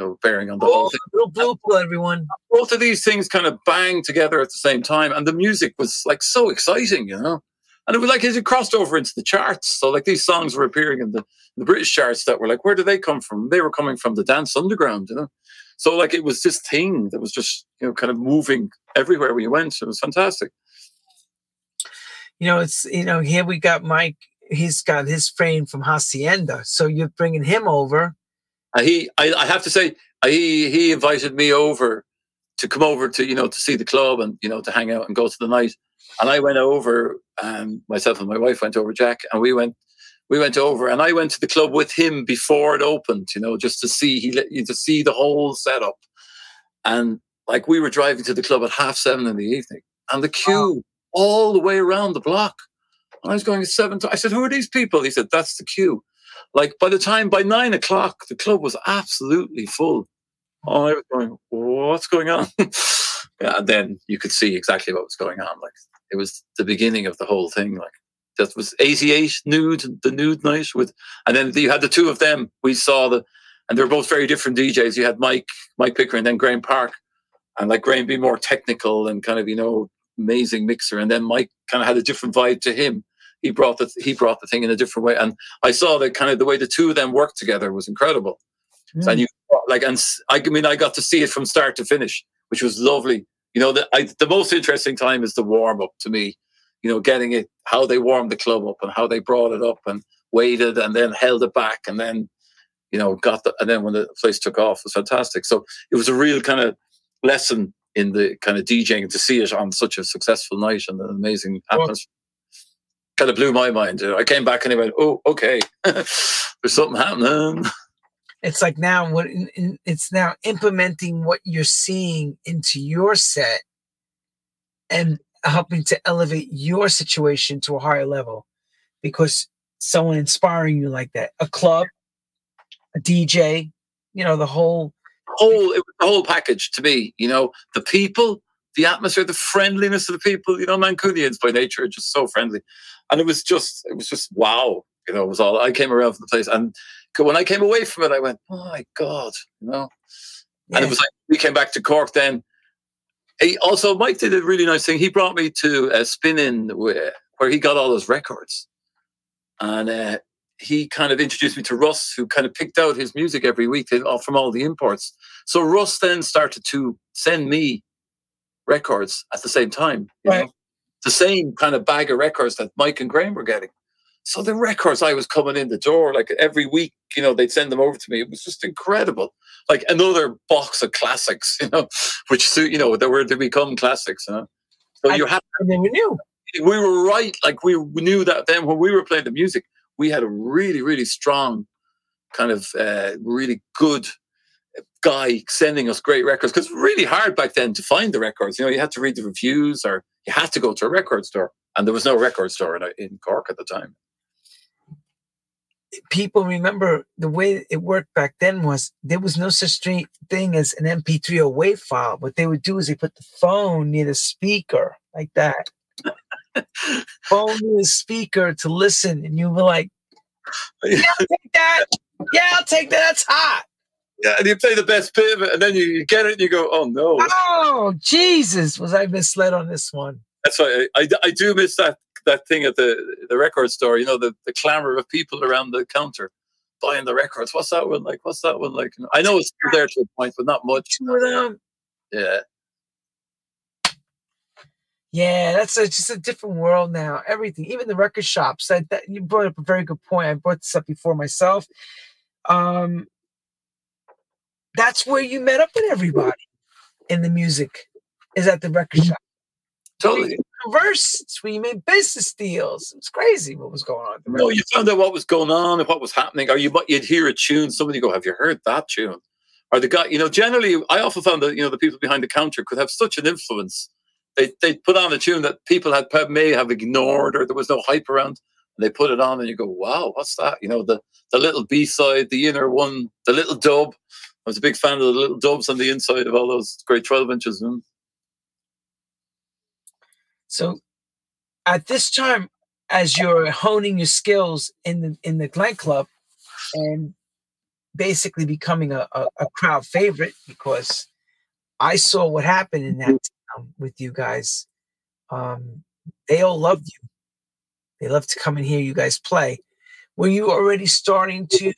know, bearing on the whole Oh, thing. little blue pill, everyone. Both of these things kind of banged together at the same time, and the music was like so exciting, you know. And it was like as it crossed over into the charts. So like these songs were appearing in the, the British charts that were like, where do they come from? They were coming from the dance underground, you know. So like it was this thing that was just you know kind of moving everywhere we went. It was fantastic. You know, it's you know here we got Mike. He's got his frame from Hacienda, so you're bringing him over. And he, I, I have to say, he he invited me over to come over to you know to see the club and you know to hang out and go to the night. And I went over, and myself and my wife went over, Jack, and we went we went over, and I went to the club with him before it opened, you know, just to see he let you to see the whole setup. And like we were driving to the club at half seven in the evening, and the queue all the way around the block. And I was going at seven. I said, "Who are these people?" He said, "That's the queue." Like by the time by nine o'clock, the club was absolutely full. Oh, I was going, "What's going on?" and then you could see exactly what was going on. Like it was the beginning of the whole thing. Like that was 88 nude, the nude night with, and then you had the two of them. We saw the, and they were both very different DJs. You had Mike, Mike Pickering, and then Graeme Park, and like Graeme be more technical and kind of you know amazing mixer, and then Mike kind of had a different vibe to him. He brought the he brought the thing in a different way, and I saw that kind of the way the two of them worked together was incredible. And hmm. you like, and I mean, I got to see it from start to finish, which was lovely. You know, the I, the most interesting time is the warm up to me. You know, getting it, how they warmed the club up and how they brought it up and waited and then held it back and then, you know, got the and then when the place took off it was fantastic. So it was a real kind of lesson in the kind of DJing to see it on such a successful night and an amazing Well- atmosphere. Kind of blew my mind. Uh, I came back and I went, "Oh, okay, there's something happening." it's like now what it's now implementing what you're seeing into your set and helping to elevate your situation to a higher level because someone inspiring you like that a club a dj you know the whole whole it was the whole package to me. You know, the people, the atmosphere, the friendliness of the people. You know, Mancunians by nature are just so friendly, and it was just it was just wow. You know, it was all I came around from the place, and when I came away from it, I went, oh my god, you know. And it was like we came back to Cork then. He, also, Mike did a really nice thing. He brought me to a Spin Inn where, where he got all those records. And uh, he kind of introduced me to Russ, who kind of picked out his music every week from all the imports. So Russ then started to send me records at the same time. You Right. know? The same kind of bag of records that Mike and Graeme were getting. So the records I was coming in the door, like every week, you know, they'd send them over to me. It was just incredible. Like another box of classics, you know, which you know, that were to become classics, you know. So I- you have I never knew. we were right. Like we knew that then when we were playing the music, we had a really, really strong, kind of uh, really good guy sending us great records. Because really hard back then to find the records. You know, you had to read the reviews or you had to go to a record store, and there was no record store in, in Cork at the time. people remember the way it worked back then was there was no such thing as an MP3 or WAV file. What they would do is they put the phone near the speaker like that. phone near the speaker to listen, and you were like, "Yeah, I'll take that. Yeah, I'll take that. That's hot." Yeah, and you play the best bit of it, and then you, you get it, and you go, "Oh no!" Oh Jesus, was I misled on this one? That's why I, I, I do miss that that thing at the the record store. You know, the the clamor of people around the counter buying the records. What's that one like? What's that one like? I know it's still there to a point, but not much. Two of them. Yeah, Yeah, that's a, just a different world now. Everything, even the record shops. That, that you brought up a very good point. I brought this up before myself. Um, that's where you met up with everybody in the music. Is at the record shop. totally. Reverse, it's where you made business deals. It's crazy what was going on. No, you found out what was going on and what was happening, or you you'd hear a tune. Somebody go, "Have you heard that tune?" Or the guy, you know. Generally, I often found that you know the people behind the counter could have such an influence. They they put on a tune that people had may have ignored, or there was no hype around. And they put it on, and you go, "Wow, what's that?" You know, the the little B side, the inner one, the little dub. I was a big fan of the little dubs on the inside of all those great twelve inches. mm. So at this time, as you're honing your skills in the in the Glen Club, and basically becoming a, a, a crowd favorite because I saw what happened in that town with you guys. Um, they all loved you. They love to come and hear you guys play. Were you already starting to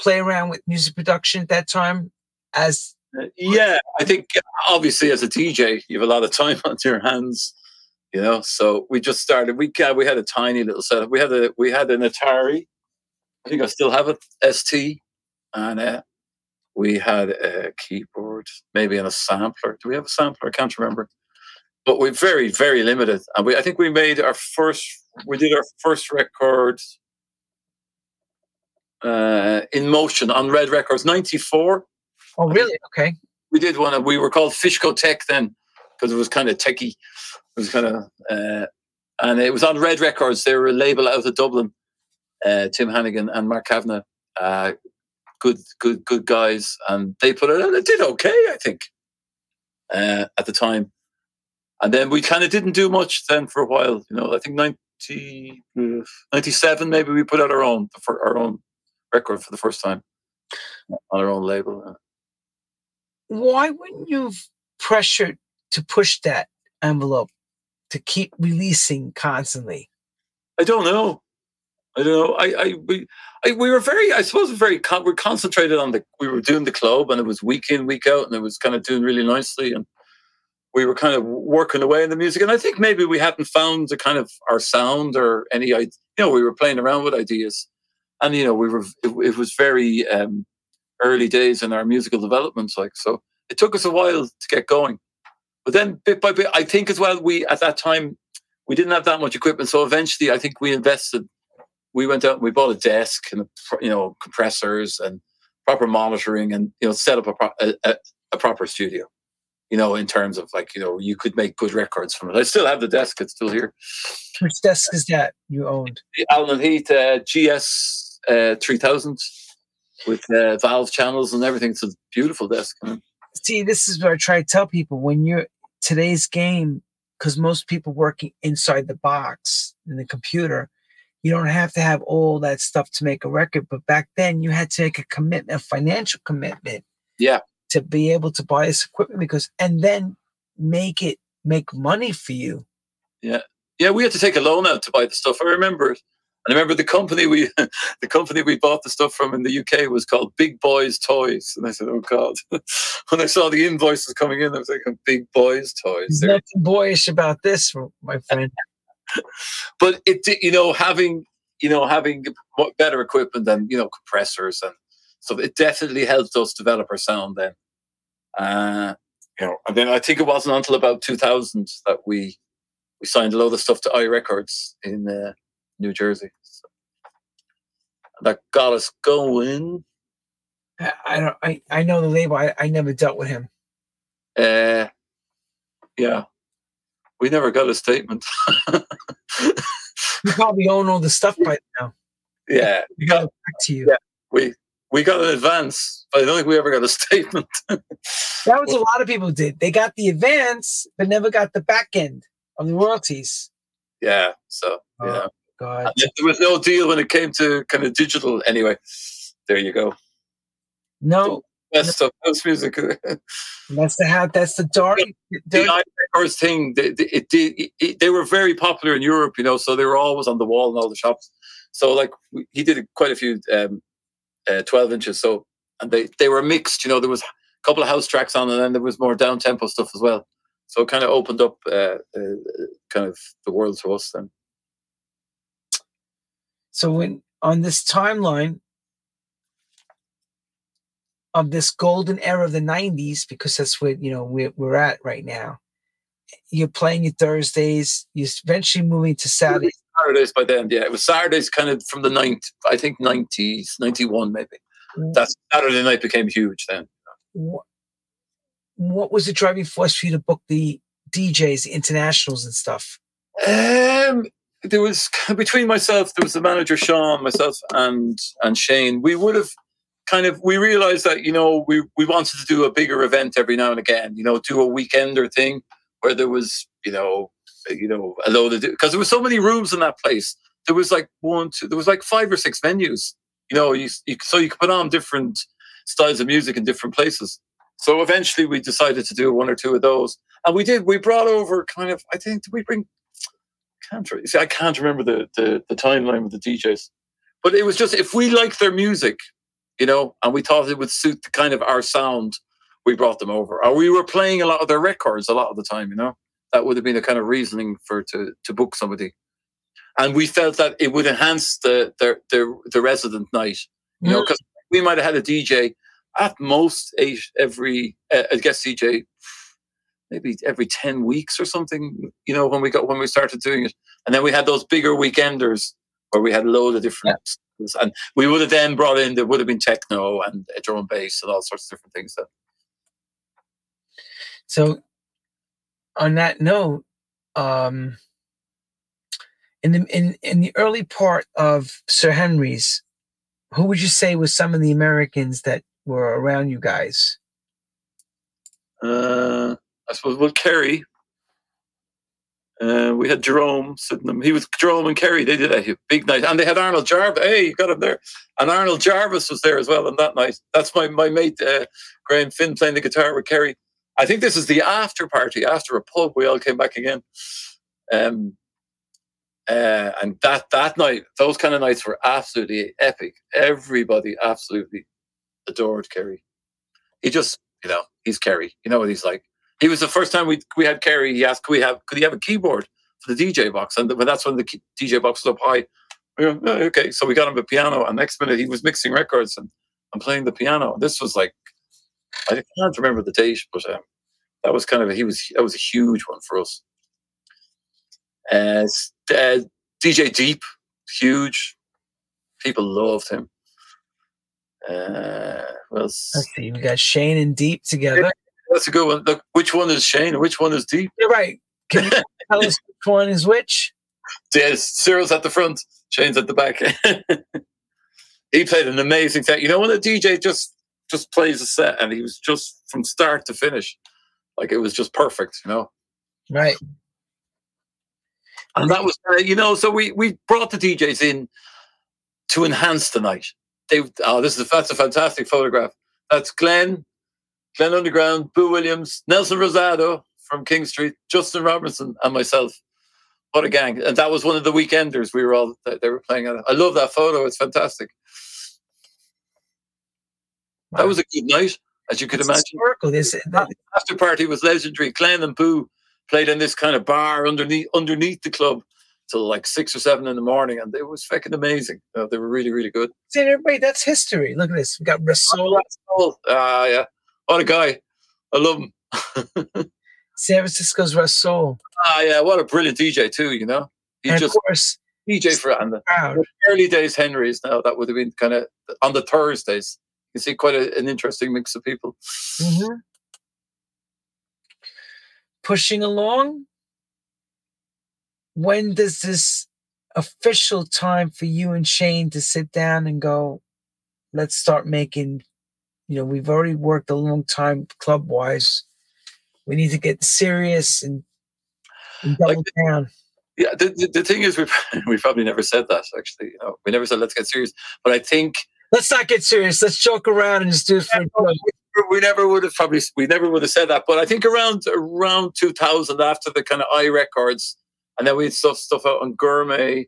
play around with music production at that time? As uh, yeah, I think obviously as a DJ, you have a lot of time on your hands, you know. So we just started. We uh, we had a tiny little setup. We had a we had an Atari. I think I still have a ST, and uh, we had a keyboard, maybe and a sampler. Do we have a sampler? I can't remember. But we're very, very limited. And we I think we made our first we did our first record uh, in motion on Red Records, 94. Oh, really? Okay. We did one. We were called Fishco Tech then because it was kind of techie. It was kind of, uh, and it was on Red Records. They were a label out of Dublin. Uh, Tim Hannigan and Mark Kavanagh, uh, good, good, good guys, and they put it. Out. It did okay, I think, uh, at the time. And then we kind of didn't do much then for a while. You know, I think 90, 97 maybe we put out our own for our own record for the first time on our own label. Why wouldn't you have pressured to push that envelope to keep releasing constantly? I don't know. I don't know. I, I, we, I, we were very, I suppose, very, con- we are concentrated on the, we were doing the club and it was week in, week out, and it was kind of doing really nicely. And we were kind of working away in the music. And I think maybe we hadn't found the kind of our sound or any, I you know, we were playing around with ideas and you know we were it, it was very um, early days in our musical development like so it took us a while to get going but then bit by bit i think as well we at that time we didn't have that much equipment so eventually i think we invested we went out and we bought a desk and you know compressors and proper monitoring and you know set up a, a, a proper studio you know, in terms of like, you know, you could make good records from it. I still have the desk; it's still here. Which desk is that you owned? The Allen Heath uh, GS uh, 3000 with uh, valve channels and everything. It's a beautiful desk. See, this is what I try to tell people when you're today's game, because most people working inside the box in the computer, you don't have to have all that stuff to make a record. But back then, you had to make a commitment, a financial commitment. Yeah. To be able to buy this equipment because, and then make it make money for you. Yeah. Yeah. We had to take a loan out to buy the stuff. I remember. And I remember the company we the company we bought the stuff from in the UK was called Big Boys Toys. And I said, Oh God. when I saw the invoices coming in, I was like, Big Boys Toys. There's nothing boyish about this, my friend. but it you know, having you know, having better equipment and you know, compressors and so it definitely helped us develop our sound then. Uh, you know, and then I think it wasn't until about 2000 that we we signed a load of stuff to I Records in uh, New Jersey. So that got us going. I don't. I, I know the label. I, I never dealt with him. Uh, yeah, we never got a statement. you probably own all the stuff right now. Yeah, we got it back to you. Yeah, we we got an advance, but I don't think we ever got a statement. that was a lot of people did. They got the advance, but never got the back end of the royalties. Yeah, so yeah. God. there was no deal when it came to kind of digital. Anyway, there you go. No. Best of house music. that's the how. That's the dark. The first thing. They, it, it, it, they were very popular in Europe, you know, so they were always on the wall in all the shops. So, like, he did quite a few um, uh, twelve inches. So, and they they were mixed. You know, there was a couple of house tracks on, and then there was more down tempo stuff as well. So, it kind of opened up uh, uh, kind of the world to us then. So when on this timeline of this golden era of the 90s, because that's what you know we're, we're at right now. You're playing your Thursdays, you're eventually moving to Saturdays. Saturdays by then, yeah. It was Saturdays kind of from the ninth, I think 90s, 91 maybe. Mm. That Saturday night became huge then. What, what was the driving force for you to book the DJs, the internationals and stuff? Um, there was between myself, there was the manager Sean, myself, and and Shane. We would have kind of we realized that you know we we wanted to do a bigger event every now and again. You know, do a weekender thing where there was you know you know a load of because there was so many rooms in that place. There was like one, two, there was like five or six venues. You know, you, you so you could put on different styles of music in different places. So eventually, we decided to do one or two of those, and we did. We brought over kind of. I think did we bring? Can't re- see. I can't remember the, the the timeline with the DJs, but it was just if we liked their music, you know, and we thought it would suit the kind of our sound, we brought them over. Or we were playing a lot of their records a lot of the time, you know. That would have been a kind of reasoning for to to book somebody. And we felt that it would enhance the the the, the resident night, you know, because we might have had a DJ at most eight every uh, a guest DJ maybe every 10 weeks or something you know when we got when we started doing it and then we had those bigger weekenders where we had a load of different styles. and we would have then brought in there would have been techno and a drum and bass and all sorts of different things then. So, on that note, um, in the in in the early part of Sir Henry's, who would you say was some of the Americans that were around you guys? uh I suppose well Kerri uh, we had Jerome Sydenham. He was Jerome and Kerri. They did a big night, and they had Arnold Jarvis. Hey, you got him there. And Arnold Jarvis was there as well on that night. That's my my mate uh, Graham Finn playing the guitar with Kerri. I think this is the after party after a pub. We all came back again. Um, uh, and that that night, those kind of nights were absolutely epic. Everybody absolutely adored Kerri. He just, you know, he's Kerry. You know what he's like. He was the first time we we had Kerri. He asked, "Could we have? Could he have a keyboard for the DJ box?" And but that's when the key- DJ box was up high. We "Oh, okay, so we got him a piano, and next minute he was mixing records and, and playing the piano. This was like, I can't remember the date, but um, that was kind of a, he was that was a huge one for us. As uh, DJ Deep, huge. People loved him. Uh, well, Let's see. We got Shane and Deep together. That's a good one. Look, which one is Shane which one is Deep? You're right. Can you tell us which one is which? Yes, Cyril's at the front, Shane's at the back. he played an amazing set. You know when a DJ just just plays a set and he was just from start to finish, like it was just perfect. You know. Right. And that was, uh, you know, so we we brought the DJs in to enhance the night. They, oh, this is a, that's a fantastic photograph. That's Glenn, Glenn Underground, Boo Williams, Nelson Rosado from King Street, Justin Robertson, and myself. What a gang! And that was one of the weekenders we were all they were playing at. I love that photo. It's fantastic. That was a good night, as you could It's imagine. historical. This that, The after party was legendary. Glenn and Boo played in this kind of bar underneath underneath the club till like six or seven in the morning, and it was fucking amazing. Uh, they were really, really good. see, everybody, that's history. Look at this. We got Rasoul, Oh, ah, yeah, what a guy! I love him. San Francisco's Rasoul. ah, yeah, what a brilliant DJ too. You know, he And of course, DJ for and the proud. early days Henry's. Now that would have been kind of on the Thursdays. You see quite a, an interesting mix of people. Mhm. Pushing along. When does this official time for you and Shane to sit down and go, let's start making, you know, we've already worked a long time club wise. We need to get serious and, and Like double down. Yeah, the, the, the thing is, we we probably never said that. Actually, you know, we never said let's get serious. But I think Let's not get serious. Let's joke around and just do it for a we never would have probably we never would have said that. But I think around around 2000, after the kind of i records, and then we had stuff stuff out on Gourmet,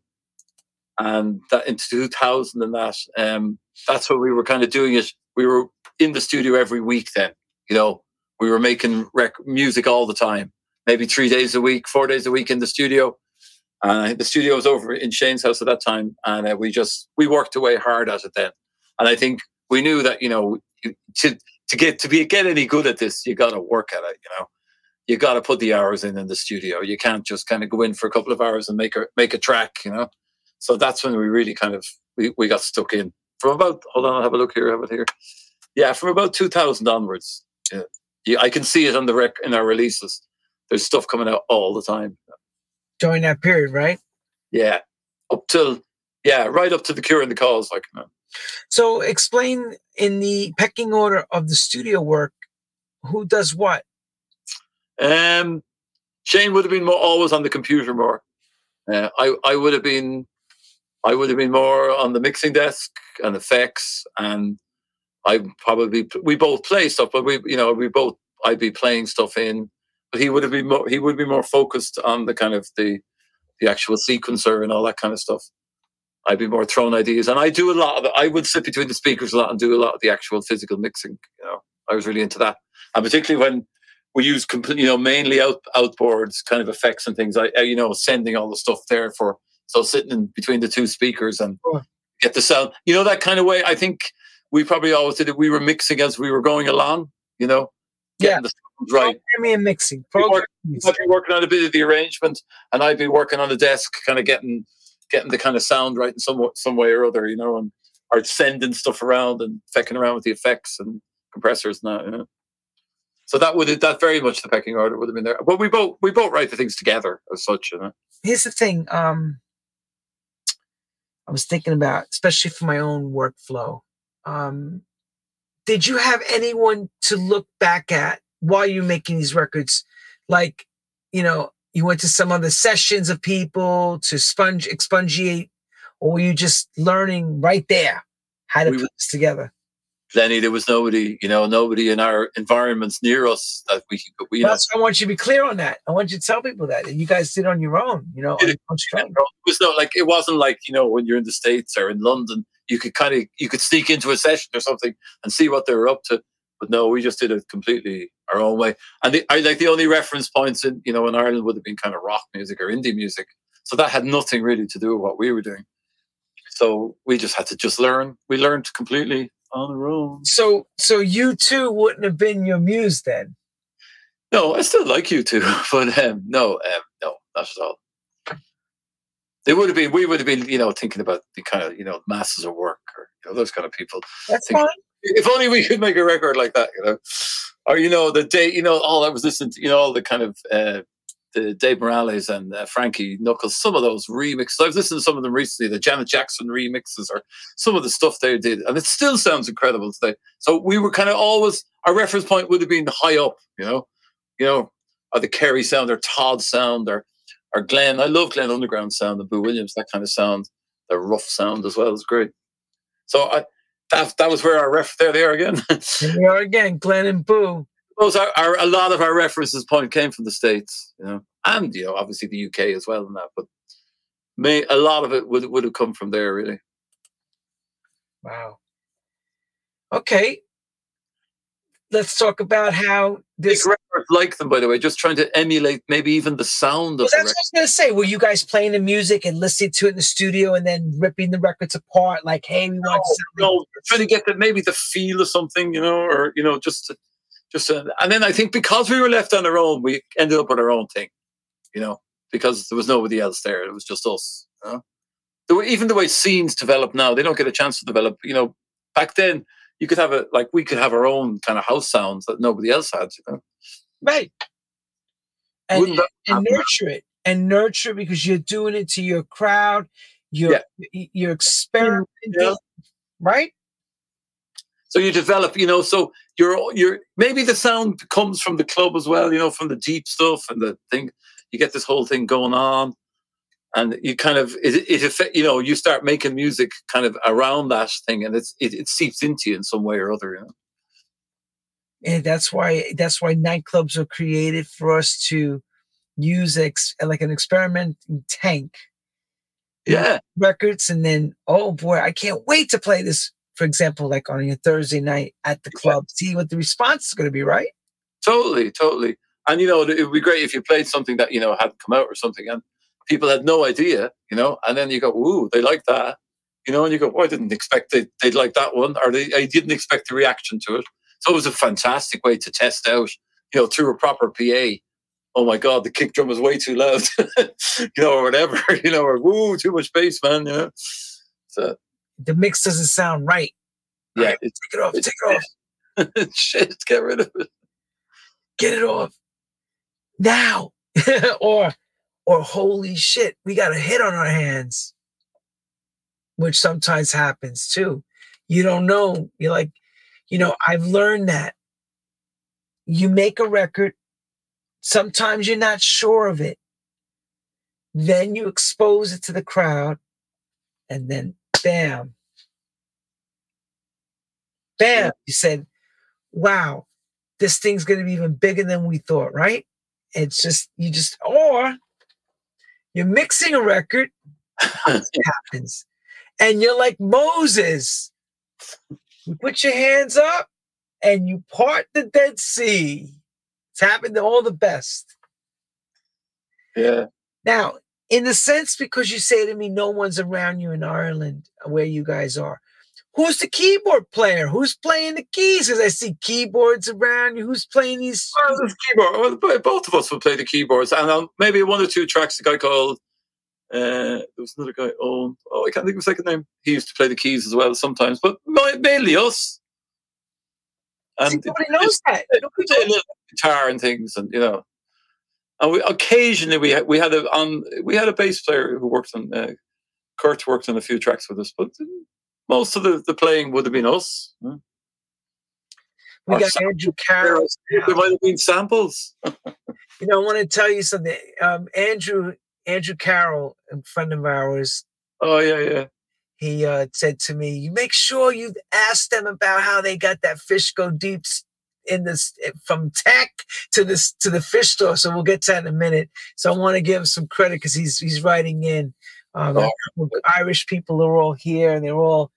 and that into 2000 and that. Um, that's what we were kind of doing it. We were in the studio every week then. You know, we were making rec- music all the time. Maybe three days a week, four days a week in the studio. Uh, the studio was over in Shane's house at that time, and uh, we just we worked away hard at it then. And I think we knew that you know to to get to be get any good at this, you got to work at it. You know, you got to put the hours in in the studio. You can't just kind of go in for a couple of hours and make a make a track. You know, so that's when we really kind of we, we got stuck in from about. Hold on, I'll have a look here. Have it here. Yeah, from about 2000 onwards. Yeah, yeah I can see it on the rec in our releases. There's stuff coming out all the time. During that period, right? Yeah, up till yeah, right up to the cure and the cause. Like, you know. So explain in the pecking order of the studio work, who does what? Um, Shane would have been more, always on the computer more. Uh, I I would have been I would have been more on the mixing desk and effects, and I probably we both play stuff, but we you know we both I'd be playing stuff in, but he would have been more he would be more focused on the kind of the the actual sequencer and all that kind of stuff. I'd be more throwing ideas, and I do a lot of. I would sit between the speakers a lot and do a lot of the actual physical mixing. You know, I was really into that, and particularly when we use complete, you know, mainly out outboards kind of effects and things. I, you know, sending all the stuff there for so sitting in between the two speakers and get the sound. You know, that kind of way. I think we probably always did it. We were mixing as we were going along. You know, yeah, the right. Programming and mixing. I'd Program- be working on a bit of the arrangement, and I'd be working on the desk, kind of getting getting the kind of sound right in some some way or other, you know, and or sending stuff around and fecking around with the effects and compressors and that, you know. So that would that very much the pecking order would have been there. But we both we both write the things together as such, you know. Here's the thing. Um, I was thinking about, especially for my own workflow. Um, did you have anyone to look back at while you're making these records? Like, you know, you went to some other sessions of people to sponge expungiate, or were you just learning right there how to We put this together? Lenny, there was nobody, you know, nobody in our environments near us that we could, you know, That's I want you to be clear on that. I want you to tell people that and you guys did on your own. You know, Did on it- your own it was not like it wasn't like you know when you're in the states or in London, you could kind of you could sneak into a session or something and see what they were up to. But no, we just did it completely our own way. And the, I like the only reference points in you know in Ireland would have been kind of rock music or indie music. So that had nothing really to do with what we were doing. So we just had to just learn. We learned completely on our own. So, so U2 wouldn't have been your muse then. No, I still like U2, but um, no, um, no, not at all. They would have been. We would have been, you know, thinking about the kind of, you know, Masters at Work or you know, those kind of people. That's Think- fine. If only we could make a record like that, you know, or you know, the day, you know, all I was listening to, you know, all the kind of uh, the Dave Morales and uh, Frankie Knuckles, some of those remixes. I've listened to some of them recently, the Janet Jackson remixes, or some of the stuff they did, and it still sounds incredible today. So we were kind of always our reference point would have been high up, you know, you know, or the Kerri sound, or Todd sound, or or Glenn. I love Glenn Underground sound, the Boo Williams, that kind of sound, the rough sound as well is great. So I that that was where our ref. There they are again. Here we are again, Glenn and Boo. Those are, are a lot of our references point came from the states, you know, and you know obviously the UK as well and that, but may a lot of it would would have come from there really. Wow. Okay. Let's talk about how this. records like them by the way, just trying to emulate maybe even the sound Well, of that's what. I was gonna say. Were you guys playing the music and listening to it in the studio and then ripping the records apart? Like, hey, we want to No, trying to get the maybe the feel of something, you know, or you know, just to, just to, and then I think because we were left on our own, we ended up with our own thing, you know, because there was nobody else there. It was just us. You know? the way, even the way scenes develop now, they don't get a chance to develop. You know, back then you could have a like we could have our own kind of house sounds that nobody else had. You know, right and, and happen? nurture it and nurture it because you're doing it to your crowd. You're y- you're experimenting, Yeah. right? so you develop. You know, so you're you're maybe the sound comes from the club as well. You know, from the deep stuff and the thing. You get this whole thing going on. and you kind of it, it affect you know you start making music kind of around that thing and it's it, it seeps into you in some way or other you know And that's why that's why nightclubs are created for us to use ex, like an experiment tank yeah records and then oh boy i can't wait to play this for example like on your thursday night at the Yeah. club see what the response is going to be right? Totally totally. And you know it would be great if you played something that you know hadn't come out or something and people had no idea you know and then you go ooh they like that you know and you go oh i didn't expect they, they'd like that one or they, i didn't expect the reaction to it. So it was a fantastic way to test out you know through a proper pa oh my god the kick drum was way too loud you know or whatever you know or woo too much bass man you know? So the mix doesn't sound right. Yeah it's take it off take it off. shit get rid of it. Get it off. Now. Or or holy shit we got a hit on our hands. Which sometimes happens too. You don't know. You're like you know i've learned that. You make a record. Sometimes you're not sure of it. Then you expose it to the crowd. And then bam, bam, you said, wow, this thing's going to be even bigger than we thought, right? It's just, you just, or you're mixing a record, happens, and you're like Moses. You put your hands up and you part the Dead Sea. It's happened to all the best. yeah. Now, in the sense, because you say to me, no one's around you in Ireland where you guys are. Who's the keyboard player? Who's playing the keys? Because I see keyboards around you. Who's playing these? Well, the keyboard. Well, both of us would play the keyboards, and on maybe one or two tracks, a guy called. Uh, there was another guy. Oh, oh, I can't think of his second name. He used to play the keys as well sometimes, but mainly us. See, And nobody knows that. Nobody knows- little guitar and things, and you know, and we occasionally we had we had a on we had a bass player who worked on. Uh, Kurt worked on a few tracks with us, but most of the, the playing would have been us. huh? We Or got some- Andrew Carroll. There might have been samples. You know, I want to tell you something. Um, Andrew Andrew Carroll, a friend of ours, Oh yeah, yeah. he uh, said to me, "You make sure you ask them about how they got that fish go deep in this eh, from tech to this to the fish store." So we'll get to that in a minute. So I want to give him some credit because he's he's writing in. Um, Oh. Irish people are all here and they're all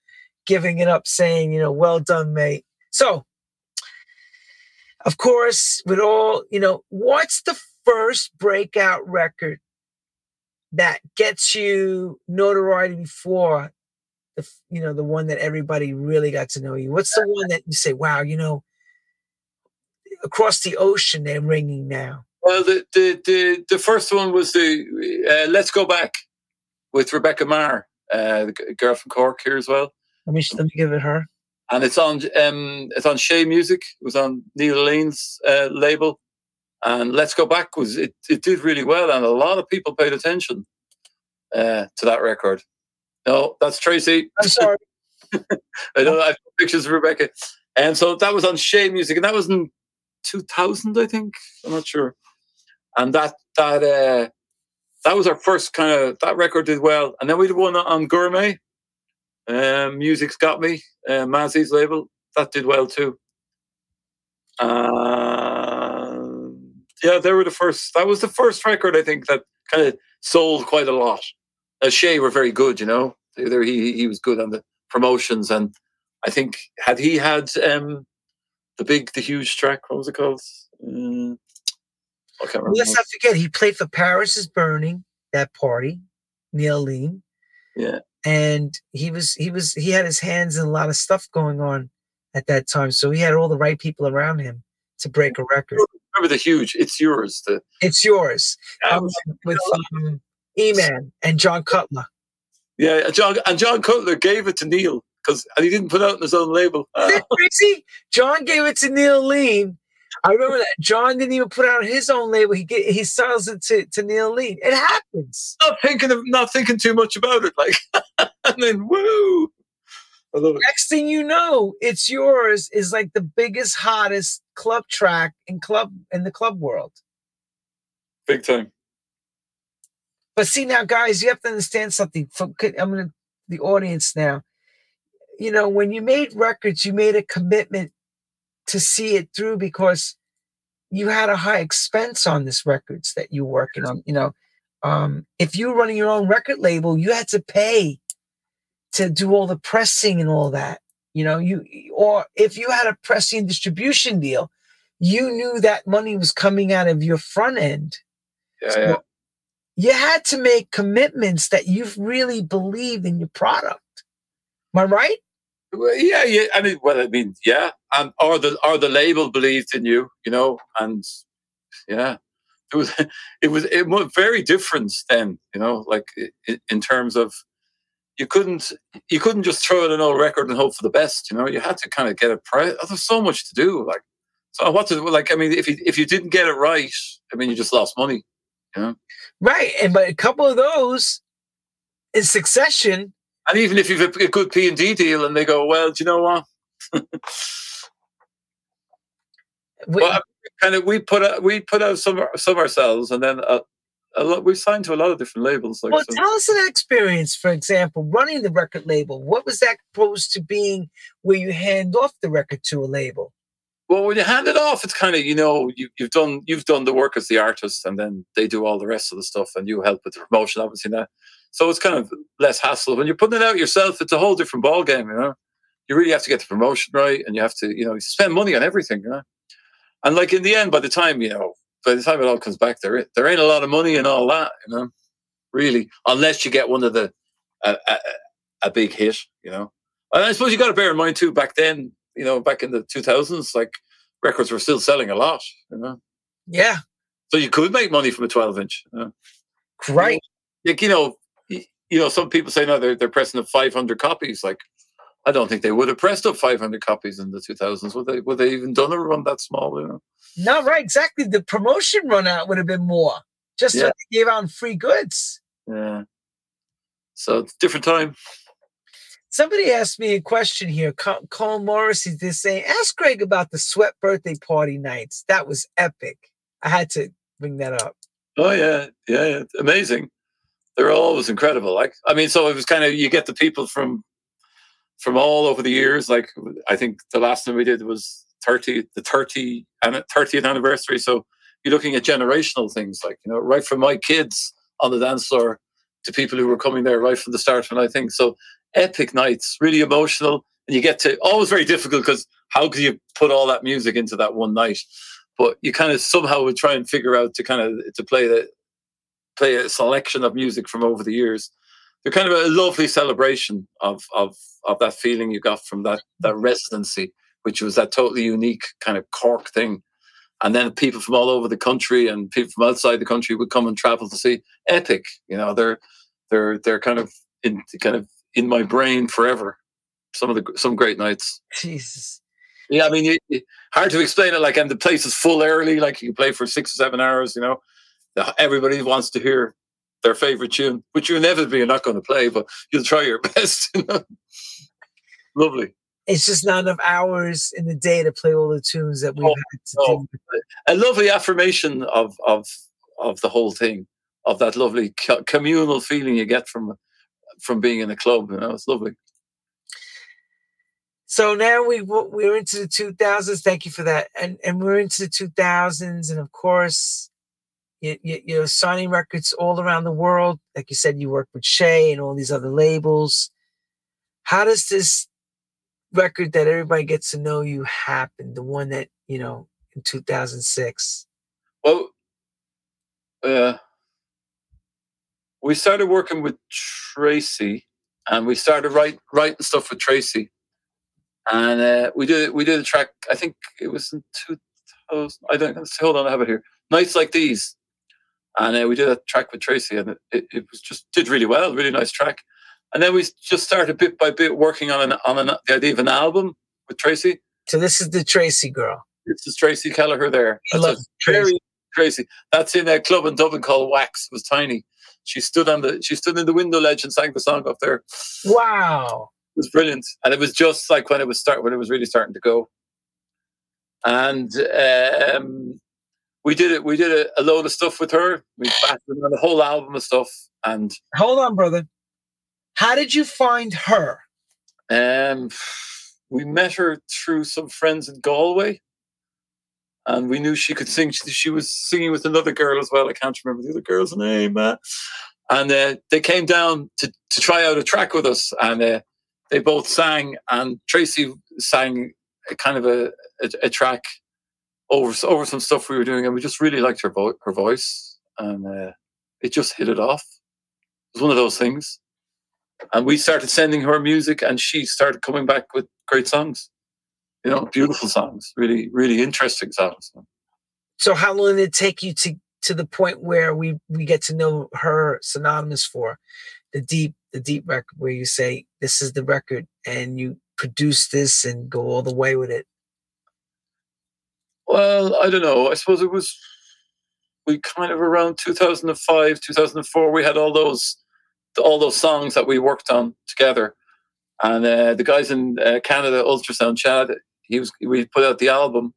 giving it up, saying, "You know, well done, mate." So, of course, with all you know, what's the first breakout record that gets you notoriety before the you know the one that everybody really got to know you what's the one that you say wow you know across the ocean they're ringing now Well, the the the, the first one was the uh, "Let's Go Back" with Rebecca Marr, uh, the girl from Cork here as well, let me let me give it her and it's on um it's on Chez Music. It was on Neil Aline's uh, label, and "Let's Go Back" was it it did really well, and a lot of people paid attention uh, to that record. No, that's Tracy. i'm sorry I know I have pictures of Rebecca. And so that was on Chez Music, and that was in 2000, I think. I'm not sure. And that that uh, that was our first kind of that record did well. And then we did one on Gourmet. Um, Music's got me, uh, Mazzy's label. That did well too. Uh, yeah, they were the first. That was the first record I think that kind of sold quite a lot. Uh, Chez were very good, you know. They, he he was good on the promotions, and I think had he had um, the big, the huge track, what was it called? Uh, I can't remember. let's not forget he played for paris is burning that party Neil Aline Yeah. and he was he was he had his hands in a lot of stuff going on at that time so he had all the right people around him to break a record Remember the huge? It's yours. The it's yours um, with um, e-man and Jon Cutler yeah, John and Jon Cutler gave it to Neil because and he didn't put out on his own label. Isn't that crazy? John gave it to Neil Aline. I remember that. John didn't even put out his own label. He get, he sells it to, to Neil Aline. It happens. not thinking of not thinking too much about it, like and then woo. I love it. Next thing you know, it's yours is like the biggest, hottest club track in club in the club world. Big time. But see now, guys, you have to understand something. From I'm gonna the audience now. You know, when you made records, you made a commitment to see it through because you had a high expense on this records that you're working on. You know, um, if you were running your own record label, you had to pay to do all the pressing and all that. You know, you or if you had a pressing distribution deal, you knew that money was coming out of your front end Yeah, yeah. you had to make commitments that you really believed in your product. Am I right? Well, yeah, yeah. I mean, well, I mean, yeah, and or the or the label believed in you, you know, and yeah, it was it was it was very different then, you know, like in, terms of you couldn't you couldn't just throw in an old record and hope for the best, you know. You had to kind of get it price. Oh, there's so much to do, like so. What to like? I mean, if you if you didn't get it right, I mean, you just lost money. You know. Right. And but a couple of those in succession, And even if you've a, good P and D deal, and they go, well, do you know what? we- Well, uh, kind of we put out we put out some some ourselves, and then a, a lot. We signed to a lot of different labels. Like, Well, so. tell us an experience, for example, running the record label. What was that opposed to being where you hand off the record to a label? Well, when you hand it off, it's kind of you know you, you've done you've done the work as the artist, and then they do all the rest of the stuff, and you help with the promotion, obviously. That so it's kind of less hassle. When you're putting it out yourself, it's a whole different ball game. You know, you really have to get the promotion right, and you have to you know spend money on everything. You know, and like in the end, by the time you know, by the time it all comes back, there there ain't a lot of money and all that. You know, really, unless you get one of the a, a, a big hit. You know, and I suppose you got to bear in mind too. Back then, you know, back in the 2000s, like records were still selling a lot, you know. Yeah, So you could make money from a 12 inch. You know? right. Like, you know, you know, some people say no, they're, they're pressing up 500 copies. Like, I don't think they would have pressed up 500 copies in the 2000s. Would they? Would they even done a run that small? You know. No, right, exactly. The promotion run out would have been more. Just Yeah. what they gave out free goods. Yeah. So it's a different time. Somebody asked me a question here. Co- Cole Morris is just saying, ask Greg about the sweat birthday party nights. That was epic. I had to bring that up. Oh yeah, yeah, yeah. amazing. They're always incredible. Like, I mean, so it was kind of you get the people from from all over the years. Like, I think the last one we did was thirty, the thirty and thirtieth anniversary. So you're looking at generational things, like you know, right from my kids on the dance floor to people who were coming there right from the start. And I think so, epic nights, really emotional, and you get to always very difficult because how could you put all that music into that one night? but you kind of somehow would try and figure out to kind of to play the play a selection of music from over the years. They're kind of a lovely celebration of of of that feeling you got from that that mm-hmm. residency, which was that totally unique kind of Cork thing. And then people from all over the country and people from outside the country would come and travel to see Epic. You know, they're they're they're kind of in kind of in my brain forever. Some of the some great nights. Jesus. Yeah, I mean, you, you- hard to explain it. Like, and the place is full early. Like, you play for six or seven hours. You know, everybody wants to hear their favorite tune, which you inevitably are not going to play, but you'll try your best. You know? Lovely. It's just not enough hours in the day to play all the tunes that we've Oh, had to no. do. A lovely affirmation of of of the whole thing, of that lovely co- communal feeling you get from from being in a club. You know, it's lovely. So now we we're into the 2000s. Thank you for that. And and we're into the 2000s, and of course, you, you're signing records all around the world. Like you said, you work with Chez and all these other labels. How does this record that everybody gets to know you happen? The one that you know in 2006. Well, uh, we started working with Tracy, and we started write, writing stuff with Tracy, and uh, we did we did a track. I think it was in two thousand. I don't hold on. I have it here. Nights like these, and uh, we did a track with Tracy, and it, it, was just did really well. Really nice track. And then we just started bit by bit working on an on an, the idea of an album with Tracy. So this is the Tracy girl. This is Tracy Kelleher there. I love Tracy. very Tracy. That's in a club in Dublin called Wax. It was tiny. She stood on the she stood in the window ledge and sang the song up there. Wow. It was brilliant. And it was just like when it was start when it was really starting to go. And um, we did it. We did a, a load of stuff with her. We batted on a whole album of stuff. And Hold on, brother. How did you find her? um, we met her through some friends in Galway. And we knew she could sing. She, she was singing with another girl as well. I can't remember the other girl's name. Uh, and uh, they came down to, to try out a track with us. And uh, they both sang. And Tracy sang a kind of a, a, a track over over some stuff we were doing. And we just really liked her, vo- her voice. And uh, it just hit it off. It was one of those things. And we started sending her music, and she started coming back with great songs. You know, beautiful songs, really, really interesting songs. So how long did it take you to to the point where we we get to know her synonymous for the deep the deep record where you say this is the record and you produce this and go all the way with it. Well, I don't know. I suppose it was we kind of around 2005, 2004. We had all those all those songs that we worked on together, and uh, the guys in uh, Canada, Ultrasound Chad, he was we put out the album,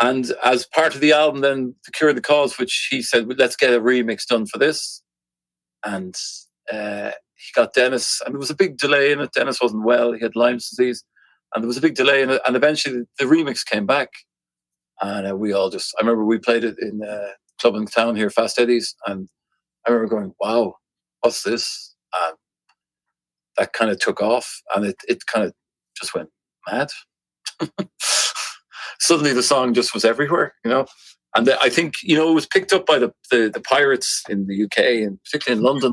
And as part of the album, then the Cure the Cause, which he said, let's get a remix done for this. And uh, he got Dennis, and there was a big delay in it. Dennis wasn't well; he had Lyme's disease, and there was a big delay in it. And eventually, the remix came back, and uh, we all just—I remember we played it in a club in town here, Fast Eddie's, and I remember going, "Wow, what's this?" And that kind of took off, and it it kind of just went mad. Suddenly, the song just was everywhere, you know. And the, I think you know it was picked up by the, the, the pirates in the UK and particularly in London.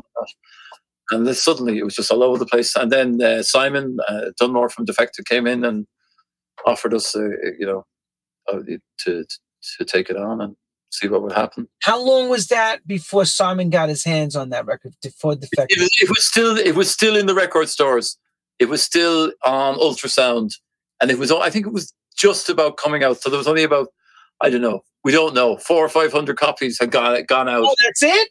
And then suddenly it was just all over the place. And then uh, Simon uh, Dunmore from Defected came in and offered us, uh, you know, uh, to to take it on and see what would happen. How long was that before Simon got his hands on that record? Before Defected, it was, it was still it was still in the record stores. It was still on ultrasound, and it was I think it was just about coming out. So there was only about I don't know. We don't know. Four or five hundred copies had gone gone out. Oh, that's it.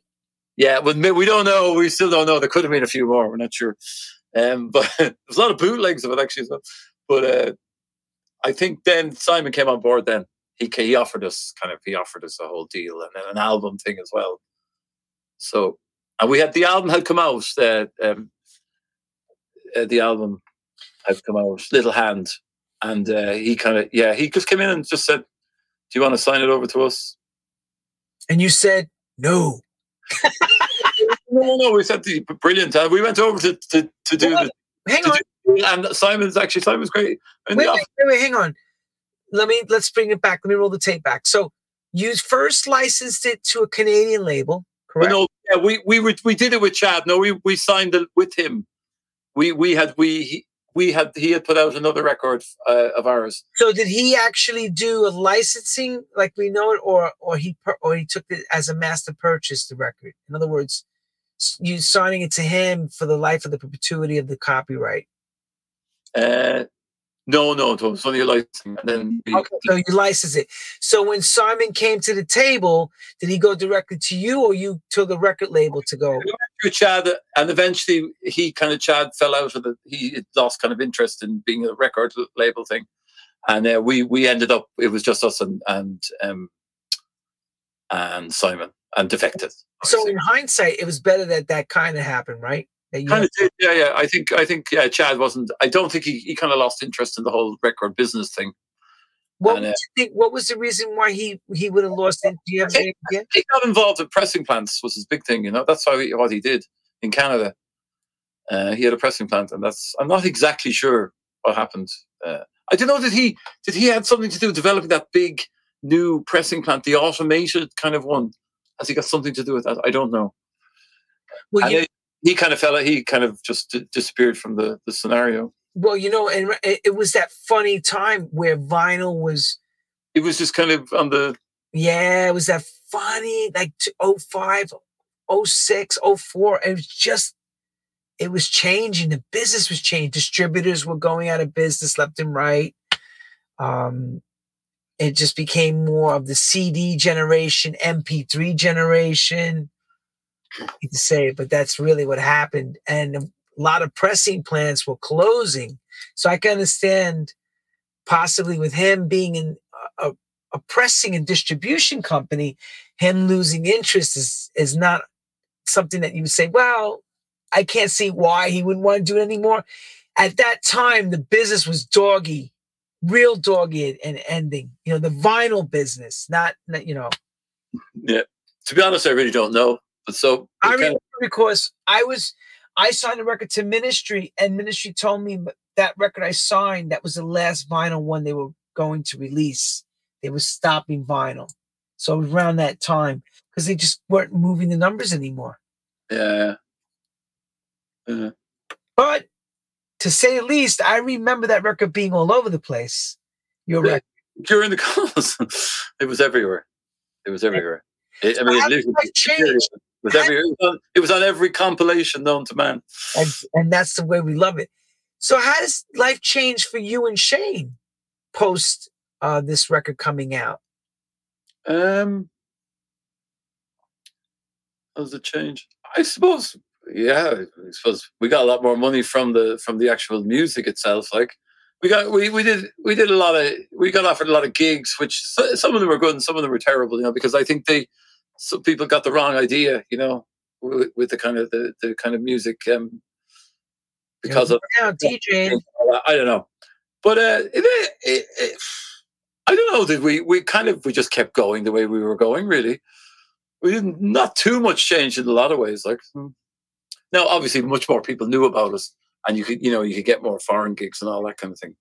Yeah, we don't know. We still don't know. There could have been a few more. We're not sure. Um, but there's a lot of bootlegs of it actually. So. But uh, I think then Simon came on board. Then he he offered us kind of he offered us a whole deal and an album thing as well. So and we had the album had come out. Uh, um, uh, the album had come out. Little Hand, and uh, he kind of yeah he just came in and just said, "Do you want to sign it over to us?" And you said no no, no, we said the brilliant. Uh, we went over to to, to do the. Hang on. Do, and Simon's actually Simon's great. Wait, wait, wait, wait, hang on. Let me let's bring it back. Let me roll the tape back. So you first licensed it to a Canadian label, correct? no, yeah, we we were, we did it with Chad. No, we we signed it with him. We we had we we had he had put out another record uh, of ours. So did he actually do a licensing like we know it, or or he or he took it as a master purchase the record? In other words, you signing it to him for the life of the perpetuity of the copyright. Uh, no, no, it was only a licensing. And then okay, so you license it. So when Simon came to the table, did he go directly to you, or you to the record label to go? To Chad, and eventually he kind of Chad fell out of it. He lost kind of interest in being a record label thing, and uh, we we ended up. It was just us and and um, and Simon and defected. So in hindsight, it was better that that kind of happened, right? Kind of did, yeah, yeah. I think I think yeah, Chad wasn't. I don't think he, he kind of lost interest in the whole record business thing. What and, uh, think, What was the reason why he he would have lost it? Do you have he, he got involved in pressing plants was his big thing. You know, that's how he, what he did in Canada. Uh, he had a pressing plant, and that's I'm not exactly sure what happened. Uh, I don't know. Did he did he had something to do with developing that big new pressing plant, the automated kind of one? Has he got something to do with that? I don't know. Well, you, he kind of fell. out. He kind of just d- disappeared from the the scenario. Well, you know, and it was that funny time where vinyl was. It was just kind of on the. Yeah, it was that funny, like 05, 06, 04. It was just, it was changing. The business was changing. Distributors were going out of business left and right. Um, it just became more of the CD generation, MP3 generation to say but that's really what happened. And a lot of pressing plants were closing. So I can understand possibly with him being in a, a pressing and distribution company, him losing interest is, is not something that you would say, well, I can't see why he wouldn't want to do it anymore. At that time, the business was doggy, real doggy and ending. You know, the vinyl business, not, not you know. Yeah. To be honest, I really don't know. So I remember because I was I signed a record to Ministry, and Ministry told me that record I signed that was the last vinyl one they were going to release. They were stopping vinyl, so it was around that time because they just weren't moving the numbers anymore. Yeah. yeah. But to say the least, I remember that record being all over the place. Your yeah. record during the calls, it was everywhere. It was everywhere. It, I mean, it literally, was every, it, was on, it was on every compilation known to man. And, and that's the way we love it. So, how does life change for you and Shane post uh, this record coming out? Um, how does it change? I suppose, yeah. I suppose we got a lot more money from the from the actual music itself. Like, we got we, we did we did a lot of we got offered a lot of gigs, which some of them were good and some of them were terrible. You know, because I think they some people got the wrong idea. You know, with, with the kind of the, the kind of music um, because of now DJ. I don't know, but uh, it, it, it, I don't know. that we we kind of we just kept going the way we were going? Really, we didn't not too much change in a lot of ways. Like hmm. now, obviously, much more people knew about us, and you could you know you could get more foreign gigs and all that kind of thing.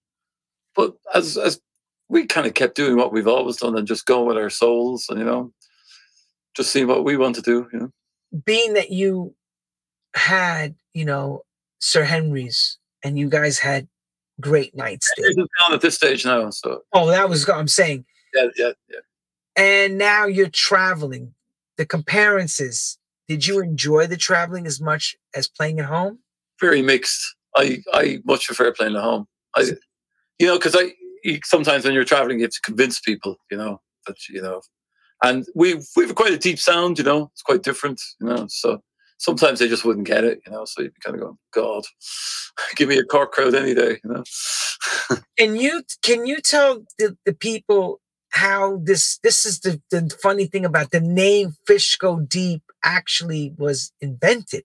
But as as we kind of kept doing what we've always done and just going with our souls, and you know, just seeing what we want to do. You know, Being that you had, you know, Sir Henry's and you guys had great nights down at this stage now. So Oh, that was I'm saying. yeah, yeah, yeah. And now you're traveling. The comparisons. Did you enjoy the traveling as much as playing at home? very mixed. I I much prefer playing at home. I, you know, because I sometimes when you're traveling, you have to convince people, you know, that you know, and we've we've quite a deep sound, you know, it's quite different, you know. So sometimes they just wouldn't get it, you know. So you'd be kind of go, God, give me a Cork crowd any day, you know. Can you can you tell the, the people how this this is the, the funny thing about the name Fish Go Deep actually was invented?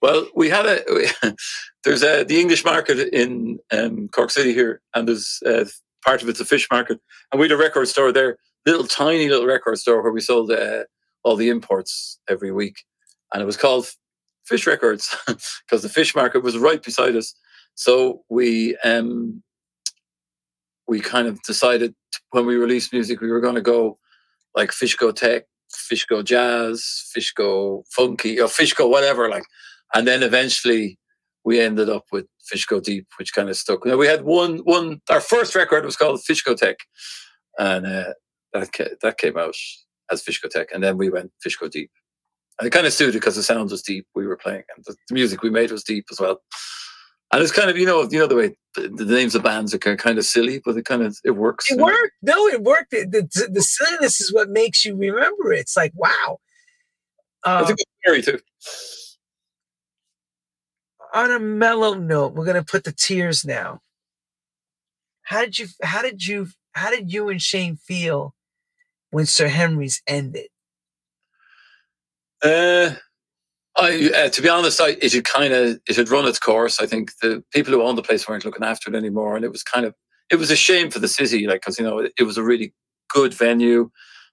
Well, we had a there's a the English market in um, Cork City here, and there's uh, part of it's a fish market, and we had a record store there, little tiny little record store where we sold uh, all the imports every week, and it was called Fish Records because the fish market was right beside us. So we um, we kind of decided when we released music we were going to go like Fish Go Tech, Fish Go Jazz, Fish Go Funky, or Fish Go whatever, like and then eventually we ended up with Fish Go Deep, which kind of stuck. Now we had one one. Our first record was called Fish Go Tech, and uh, that that came out as Fish Go Tech, and then we went Fish Go Deep. And it kind of suited because the sound was deep. We were playing, and the, the music we made was deep as well. And it's kind of you know you know the way the, the names of bands are kind of, silly, but it kind of it works. It worked. No, it worked. The, the, the silliness is what makes you remember it. It's like, wow. Uh, think it's scary too. on a mellow note, we're gonna put the tears now. How did you how did you how did you and Shane feel when Sir Henry's ended? Uh, I, uh, to be honest, I, it had kind of it had run its course. I think the people who owned the place weren't looking after it anymore, and it was kind of it was a shame for the city, like because you know it, it was a really good venue,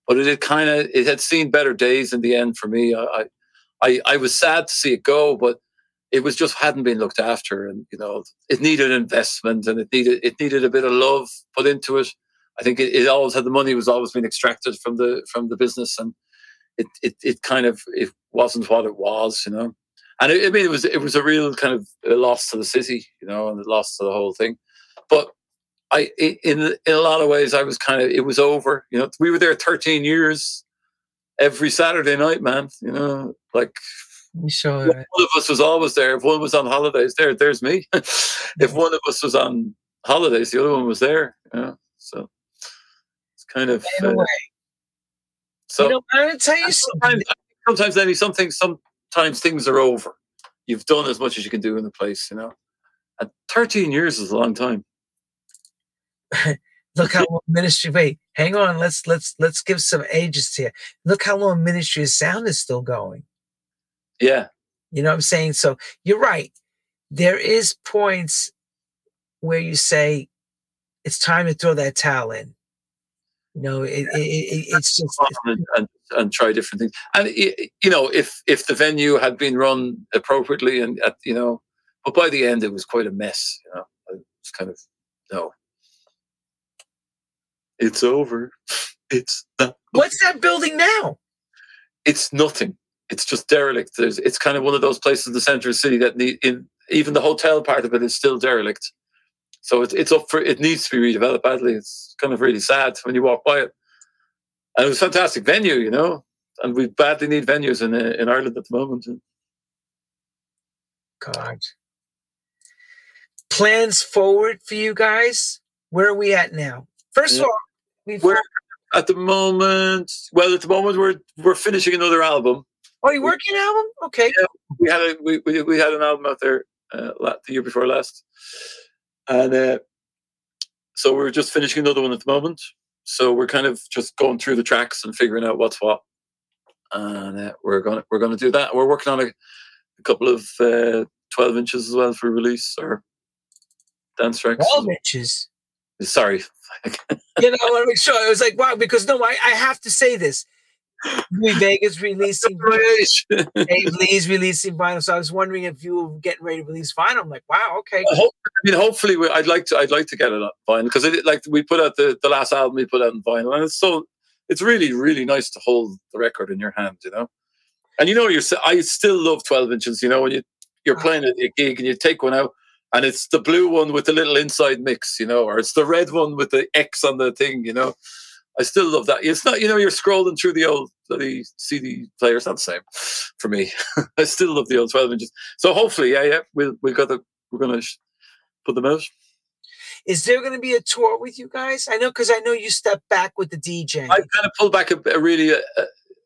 but it had kind of it had seen better days in the end for me. I, I I was sad to see it go, but it was just hadn't been looked after, and you know it needed investment and it needed it needed a bit of love put into it. I think it, it always had the money was always being extracted from the from the business and it, it, it kind of it wasn't what it was, you know. And it, I mean, it was it was a real kind of a loss to the city, you know, and a loss to the whole thing. But I, in in a lot of ways, I was kind of it was over. You know, we were there 13 years, every Saturday night, man. You know, like You show one of us was always there. If one was on holidays, there, there's me. if one of us was on holidays, the other one was there. You know, so kind of uh, so. you know, I'm gonna tell you sometimes, sometimes Lenny, something sometimes things are over. You've done as much as you can do in the place, you know. And 13 years is a long time. Look how long ministry. Wait, hang on. Let's let's let's give some ages here. Look how long ministry of sound is still going. Yeah. You know what I'm saying? So you're right. There is points where you say it's time to throw that towel in. You know, it, it, it, it's just And, and, and try different things. And you know, if if the venue had been run appropriately and at, you know, but by the end it was quite a mess, you know. it's kind of no. It's over. It's not what's that building now? it's nothing. It's just derelict. There's, it's kind of one of those places in the center of the city that need, in, even the hotel part of it is still derelict. So it's it's up for it needs to be redeveloped badly. It's kind of really sad when you walk by it. And it was a fantastic venue, you know, and we badly need venues in uh, in Ireland at the moment. God. Plans forward for you guys? Where are we at now? First of all, before, We're at the moment. Well, at the moment we're we're finishing another album. oh, you working an album? Okay. We had a we we, we had an album out there uh, the year before last. And uh, so we're just finishing another one at the moment. So we're kind of just going through the tracks and figuring out what's what. And uh, we're gonna we're gonna do that. We're working on a, a couple of uh, twelve inches as well for release or dance tracks. Twelve inches. Sorry. you know, I want to make sure. I was like, wow, because no, I, I have to say this. Louis Vega's releasing Dave Lee's releasing vinyl. So I was wondering if you were getting ready to release vinyl. I'm like, wow, okay. I, hope, I mean, hopefully, we, I'd like to. I'd like to get it on vinyl because it like we put out the, the last album we put out in vinyl, and it's so it's really really nice to hold the record in your hand, you know. And you know, you're I still love 12 inches. You know, when you you're ah. playing at a gig and you take one out, and it's the blue one with the little inside mix, you know, or it's the red one with the X on the thing, you know. I still love that. It's not, you know, you're scrolling through the old bloody CD player. It's not the same for me. I still love the old 12 inches. So hopefully, yeah, yeah, we'll we got the we're gonna sh- put them out. Is there going to be a tour with you guys? I know because I know you stepped back with the DJ. I kind of pulled back a, a really a,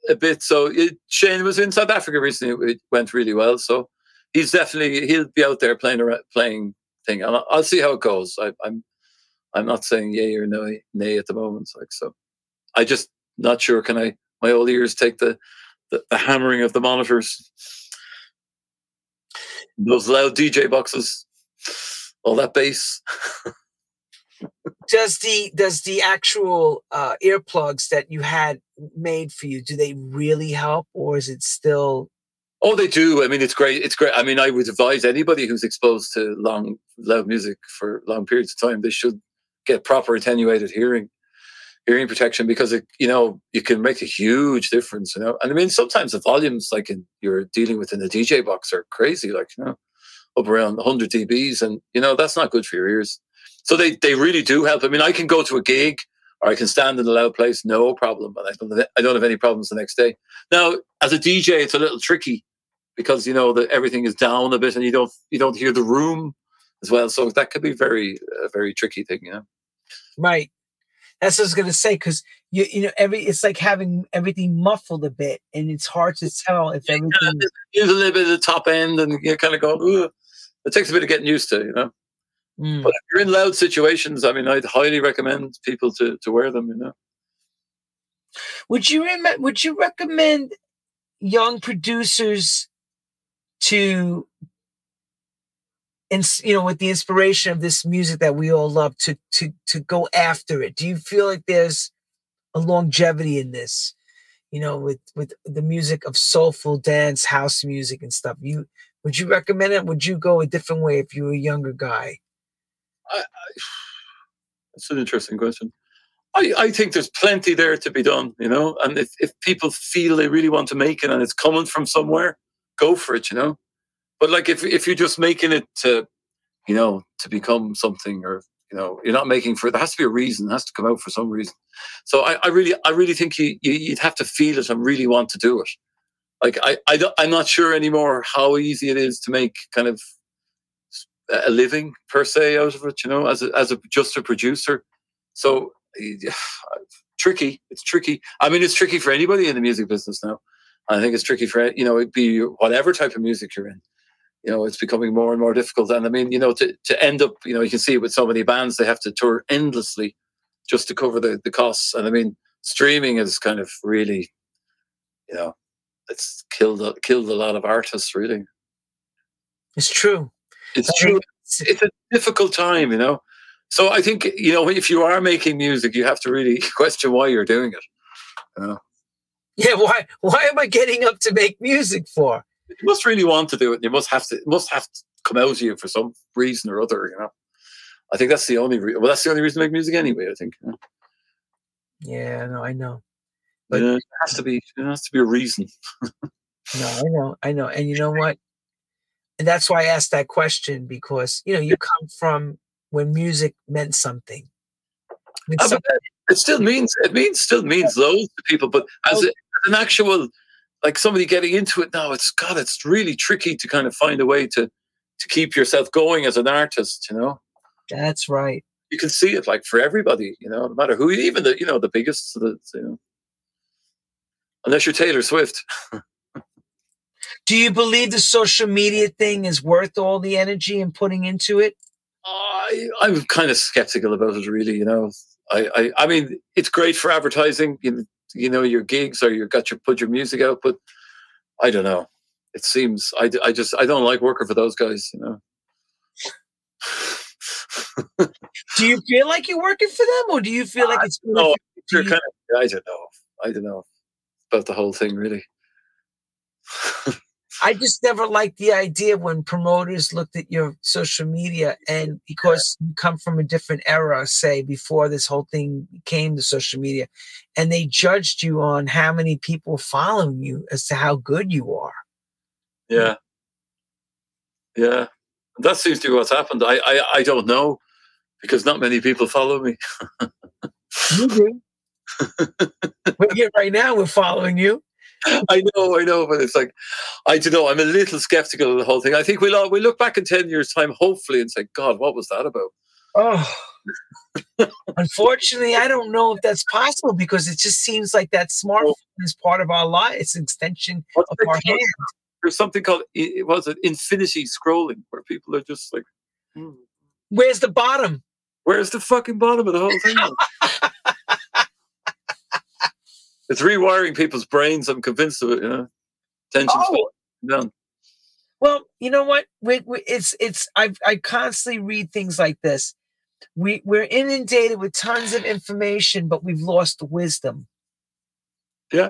a, bit. So it, Shane was in South Africa recently. It went really well. So he's definitely he'll be out there playing a playing thing. I'll, I'll see how it goes. I, I'm I'm not saying yay or no, nay at the moment. Like so, I just not sure. Can I? My old ears take the the, the hammering of the monitors, those loud DJ boxes, all that bass. does the does the actual uh, earplugs that you had made for you do they really help, or is it still Oh, they do. I mean, it's great. It's great. I mean, I would advise anybody who's exposed to long, loud music for long periods of time, they should get proper attenuated hearing hearing protection because it you know you can make a huge difference you know? And i mean sometimes the volumes like in, you're dealing with in the dj box are crazy like you know up around 100 dbs and you know that's not good for your ears. So they they really do help. I mean i can go to a gig or i can stand in a loud place no problem but i don't, I don't have any problems the next day. Now as a dj it's a little tricky because you know that everything is down a bit and you don't you don't hear the room as well. So that could be very a very tricky thing you know Right. That's what I was gonna say because you you know every it's like having everything muffled a bit, and it's hard to tell if everything. Use a little bit of the top end, and you kind of go. It takes a bit of getting used to, you know. Mm. But if you're in loud situations, I mean, I'd highly recommend people to to wear them. You know. Would you rem- Would you recommend young producers to and you know with the inspiration of this music that we all love to to to go after it. Do you feel like there's a longevity in this? You know with with the music of soulful dance house music and stuff you would you recommend it? Would you go a different way if you were a younger guy? I, I, that's an interesting question. I, I think there's plenty there to be done you know and if, if people feel they really want to make it and it's coming from somewhere go for it you know but like if if you're just making it to, you know, to become something or you know, you're not making for it. there has to be a reason, it has to come out for some reason. So I, I really I really think you, you would have to feel it and really want to do it. Like I, I I'm not sure anymore how easy it is to make kind of a living per se out of it, you know, as a, as a just a producer. So tricky. It's tricky. I mean, it's tricky for anybody in the music business now. I think it's tricky for you know, it'd be whatever type of music you're in you know, it's becoming more and more difficult. And I mean, you know, to, to end up, you know, you can see with so many bands, they have to tour endlessly just to cover the, the costs. And I mean, streaming is kind of really, you know, it's killed killed a lot of artists. Really, it's true. It's true. It's a difficult time, you know. So I think you know if you are making music, you have to really question why you're doing it. You know? Yeah, why? Why am I getting up to make music for? You must really want to do it. You must have to. It must have to come out of you for some reason or other. You know. I think that's the only. Re- well, that's the only reason to make music anyway. I think. You know? Yeah, no, I know. But yeah, it has to be. It has to be a reason. no, I know, I know, and you know what? And that's why I asked that question because you know you come from when music meant something. It, ah, something. it still means it means still means loads to people, but as, a, as an actual like somebody getting into it now, it's God, it's really tricky to kind of find a way to to keep yourself going as an artist, you know. That's right. You can see it like for everybody, you know, no matter who, even the you know the biggest, the, you know, unless you're Taylor Swift. Do you believe the social media thing is worth all the energy and putting into it? I, I'm kind of skeptical about it, really. You know, I, I, I mean, it's great for advertising. You, you know, your gigs or you got your put your music out, but I don't know. It seems I, I just I don't like working for those guys. You know. do you feel like you're working for them, or do you feel like it's? No, kind of, I don't know. I don't know about the whole thing, really. I just never liked the idea when promoters looked at your social media and because you come from a different era, say before this whole thing came to social media, and they judged you on how many people following you as to how good you are. Yeah. Yeah. That seems to be what's happened. I I, I don't know because not many people follow me. you do. but yet right now we're following you. I know, I know, but it's like I don't know. I'm a little skeptical of the whole thing. I think we'll we look back in ten years' time, hopefully, and say, "God, what was that about?" Oh, unfortunately, I don't know if that's possible because it just seems like that smartphone is part of our life. It's an extension What's of our hand. There's something called it was it infinity scrolling, where people are just like, hmm. "Where's the bottom? Where's the fucking bottom of the whole thing?" it's rewiring people's brains. I'm convinced of it. You know, tensions oh. down. Well, you know what? We, we, it's it's I I constantly read things like this. We we're inundated with tons of information, but we've lost the wisdom. Yeah,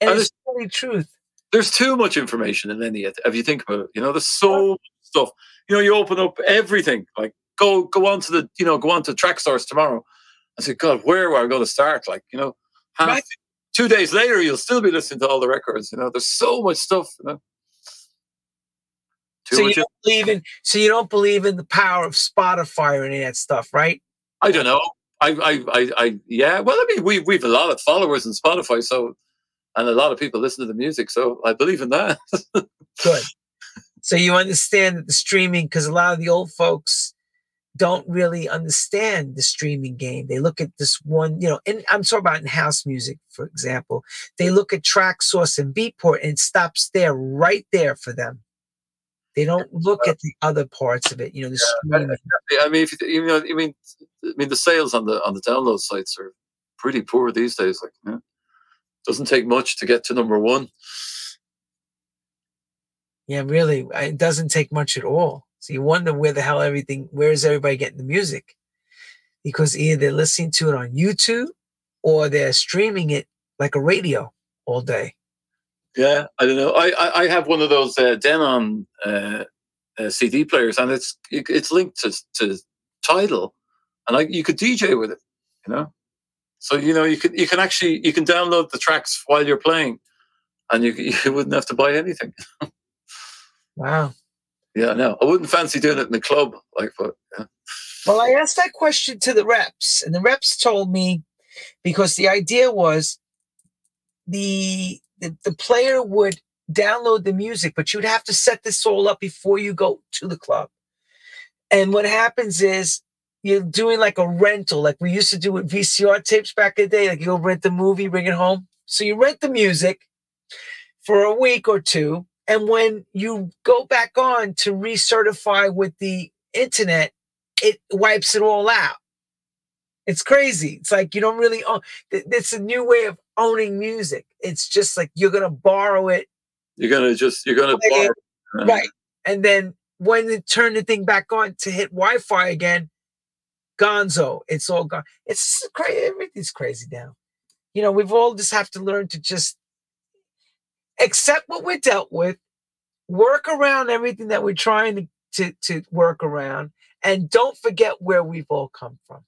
and, it's really truth. There's too much information in any. If you think about it, you know, there's so much stuff. You know, you open up everything. Like go go on to the you know go on to Traxsource tomorrow. I said, God, where are I going to start? Like you know, half right two days later, you'll still be listening to all the records. You know, there's so much stuff. You know. So you don't believe in so you don't believe in the power of Spotify or any of that stuff, right? I don't know. I, I, I, I yeah. Well, I mean, we we've a lot of followers in Spotify, so and a lot of people listen to the music, so I believe in that. Good. So you understand that the streaming, because a lot of the old folks don't really understand the streaming game. They look at this one, you know, and I'm talking about in house music, for example. They look at Traxsource and Beatport and it stops there, right there for them. They don't look uh, at the other parts of it, you know. The streaming. I mean, if you, you know, I mean, I mean, the sales on the on the download sites are pretty poor these days. Like, yeah. doesn't take much to get to number one. Yeah, really, it doesn't take much at all. So you wonder where the hell everything, where is everybody getting the music? Because either they're listening to it on YouTube or they're streaming it like a radio all day. Yeah, I don't know. I I, I have one of those uh, Denon uh, uh, CD players, and it's it's linked to to Tidal, and I, you could DJ with it. You know, so you know you can you can actually you can download the tracks while you're playing, and you you wouldn't have to buy anything. wow. Yeah, no, I wouldn't fancy doing it in the club. Like, but yeah. Well, I asked that question to the reps, and the reps told me because the idea was the the, the player would download the music, but you'd have to set this all up before you go to the club. And what happens is you're doing like a rental, like we used to do with VCR tapes back in the day. Like you go rent the movie, bring it home. So you rent the music for a week or two, and when you go back on to recertify with the internet, it wipes it all out. It's crazy. It's like you don't really own. It's a new way of owning music. It's just like you're gonna borrow it. You're gonna just you're gonna borrow it, right, and then when you turn the thing back on to hit Wi-Fi again, Gonzo, it's all gone. It's crazy. Everything's crazy now. You know, we've all just have to learn to just accept what we're dealt with, work around everything that we're trying to, to, to work around, and don't forget where we've all come from.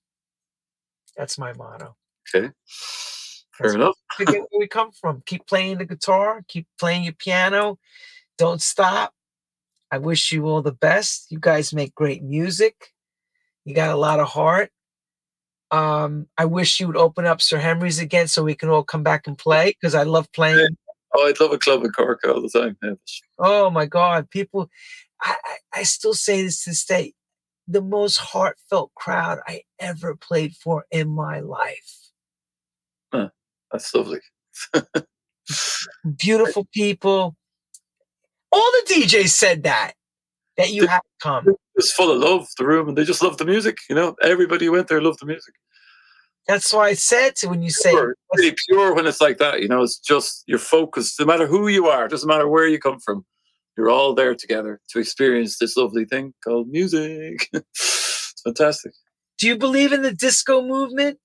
That's my motto. Okay. Fair That's enough. forget where we come from. Keep playing the guitar, keep playing your piano. Don't stop. I wish you all the best. You guys make great music. You got a lot of heart. Um, I wish you would open up Sir Henry's again so we can all come back and play because I love playing Oh, I'd love a club in Cork all the time. Yeah. Oh my God, people! I, I, I still say this to this day: the most heartfelt crowd I ever played for in my life. Huh, that's lovely. Beautiful people. All the DJs said that. that you had come. It was full of love, the room, and they just loved the music. You know, everybody who went there loved the music. That's why I said to when you say Pure, really pure when it's like that. You know, it's just you're focused. No matter who you are, doesn't matter where you come from, you're all there together to experience this lovely thing called music. it's fantastic. Do you believe in the disco movement?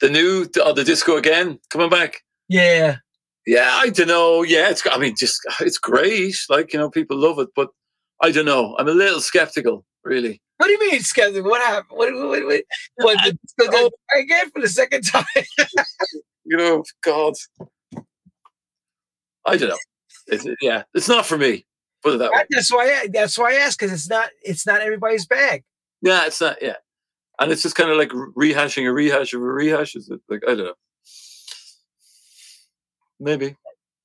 The new, oh, the disco again, coming back. Yeah. Yeah, I don't know. Yeah, it's. I mean, just it's great. Like you know, people love it, but I don't know. I'm a little skeptical, really. What do you mean skeptical? What happened? What? What? What? what the, the, again for the second time? you know, God. I don't know. It's, yeah, it's not for me. Put it that way. That's why. I, that's why I ask because it's not. It's not everybody's bag. Yeah, it's not. Yeah, and it's just kind of like rehashing a rehash of a rehash. Is it like I don't know. Maybe.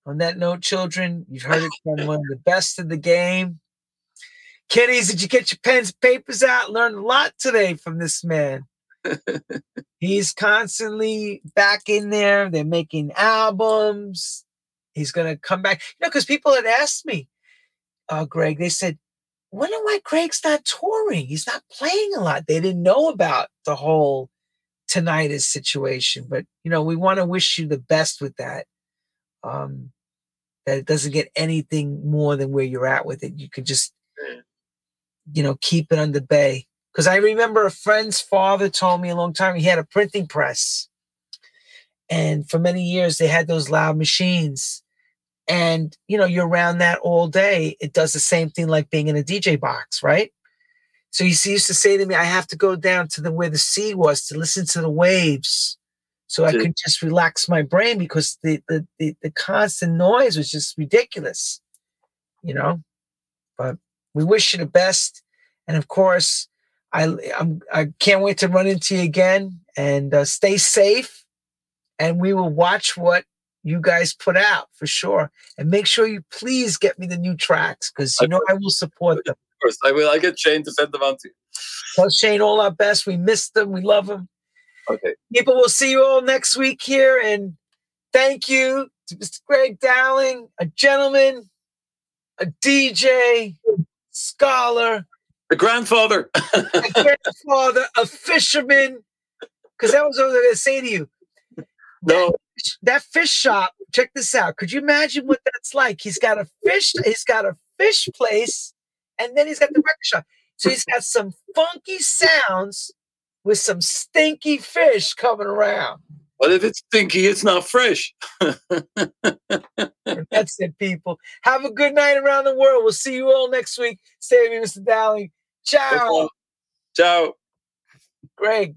On that note, children, you've heard it from one of the best in the game. Kiddies, did you get your pens, papers out? Learned a lot today from this man. He's constantly back in there. They're making albums. He's gonna come back. You know, because people had asked me, uh, Greg, they said, wonder why Greg's not touring. He's not playing a lot. They didn't know about the whole tinnitus situation. But you know, we want to wish you the best with that um, that it doesn't get anything more than where you're at with it. You could just, you know, keep it under bay. Because I remember a friend's father told me a long time he had a printing press. And for many years, they had those loud machines. And, you know, you're around that all day. It does the same thing like being in a DJ box, right? So he used to say to me, I have to go down to the where the sea was to listen to the waves so I could just relax my brain because the, the the the, constant noise was just ridiculous, you know. But we wish you the best, and of course, I I'm I can't wait to run into you again. And uh, stay safe, and we will watch what you guys put out for sure. And make sure you please get me the new tracks because you know I will support them. Of course, I will. I get Shane to send them on to you. Tell Shane all our best. We miss them. We love them. Okay. People will see you all next week here. And thank you to Mr. Greg Dowling, a gentleman, a DJ, scholar, a grandfather, a grandfather, a fisherman. Because that was what I was going to say to you. No. That, that fish shop, check this out. Could you imagine what that's like? He's got a fish, he's got a fish place, and then he's got the record shop. So he's got some funky sounds with some stinky fish coming around. But if it's stinky, it's not fresh. That's it, people. Have a good night around the world. We'll see you all next week. Stay with me, Mr. Dowling. Ciao. Ciao. Greg.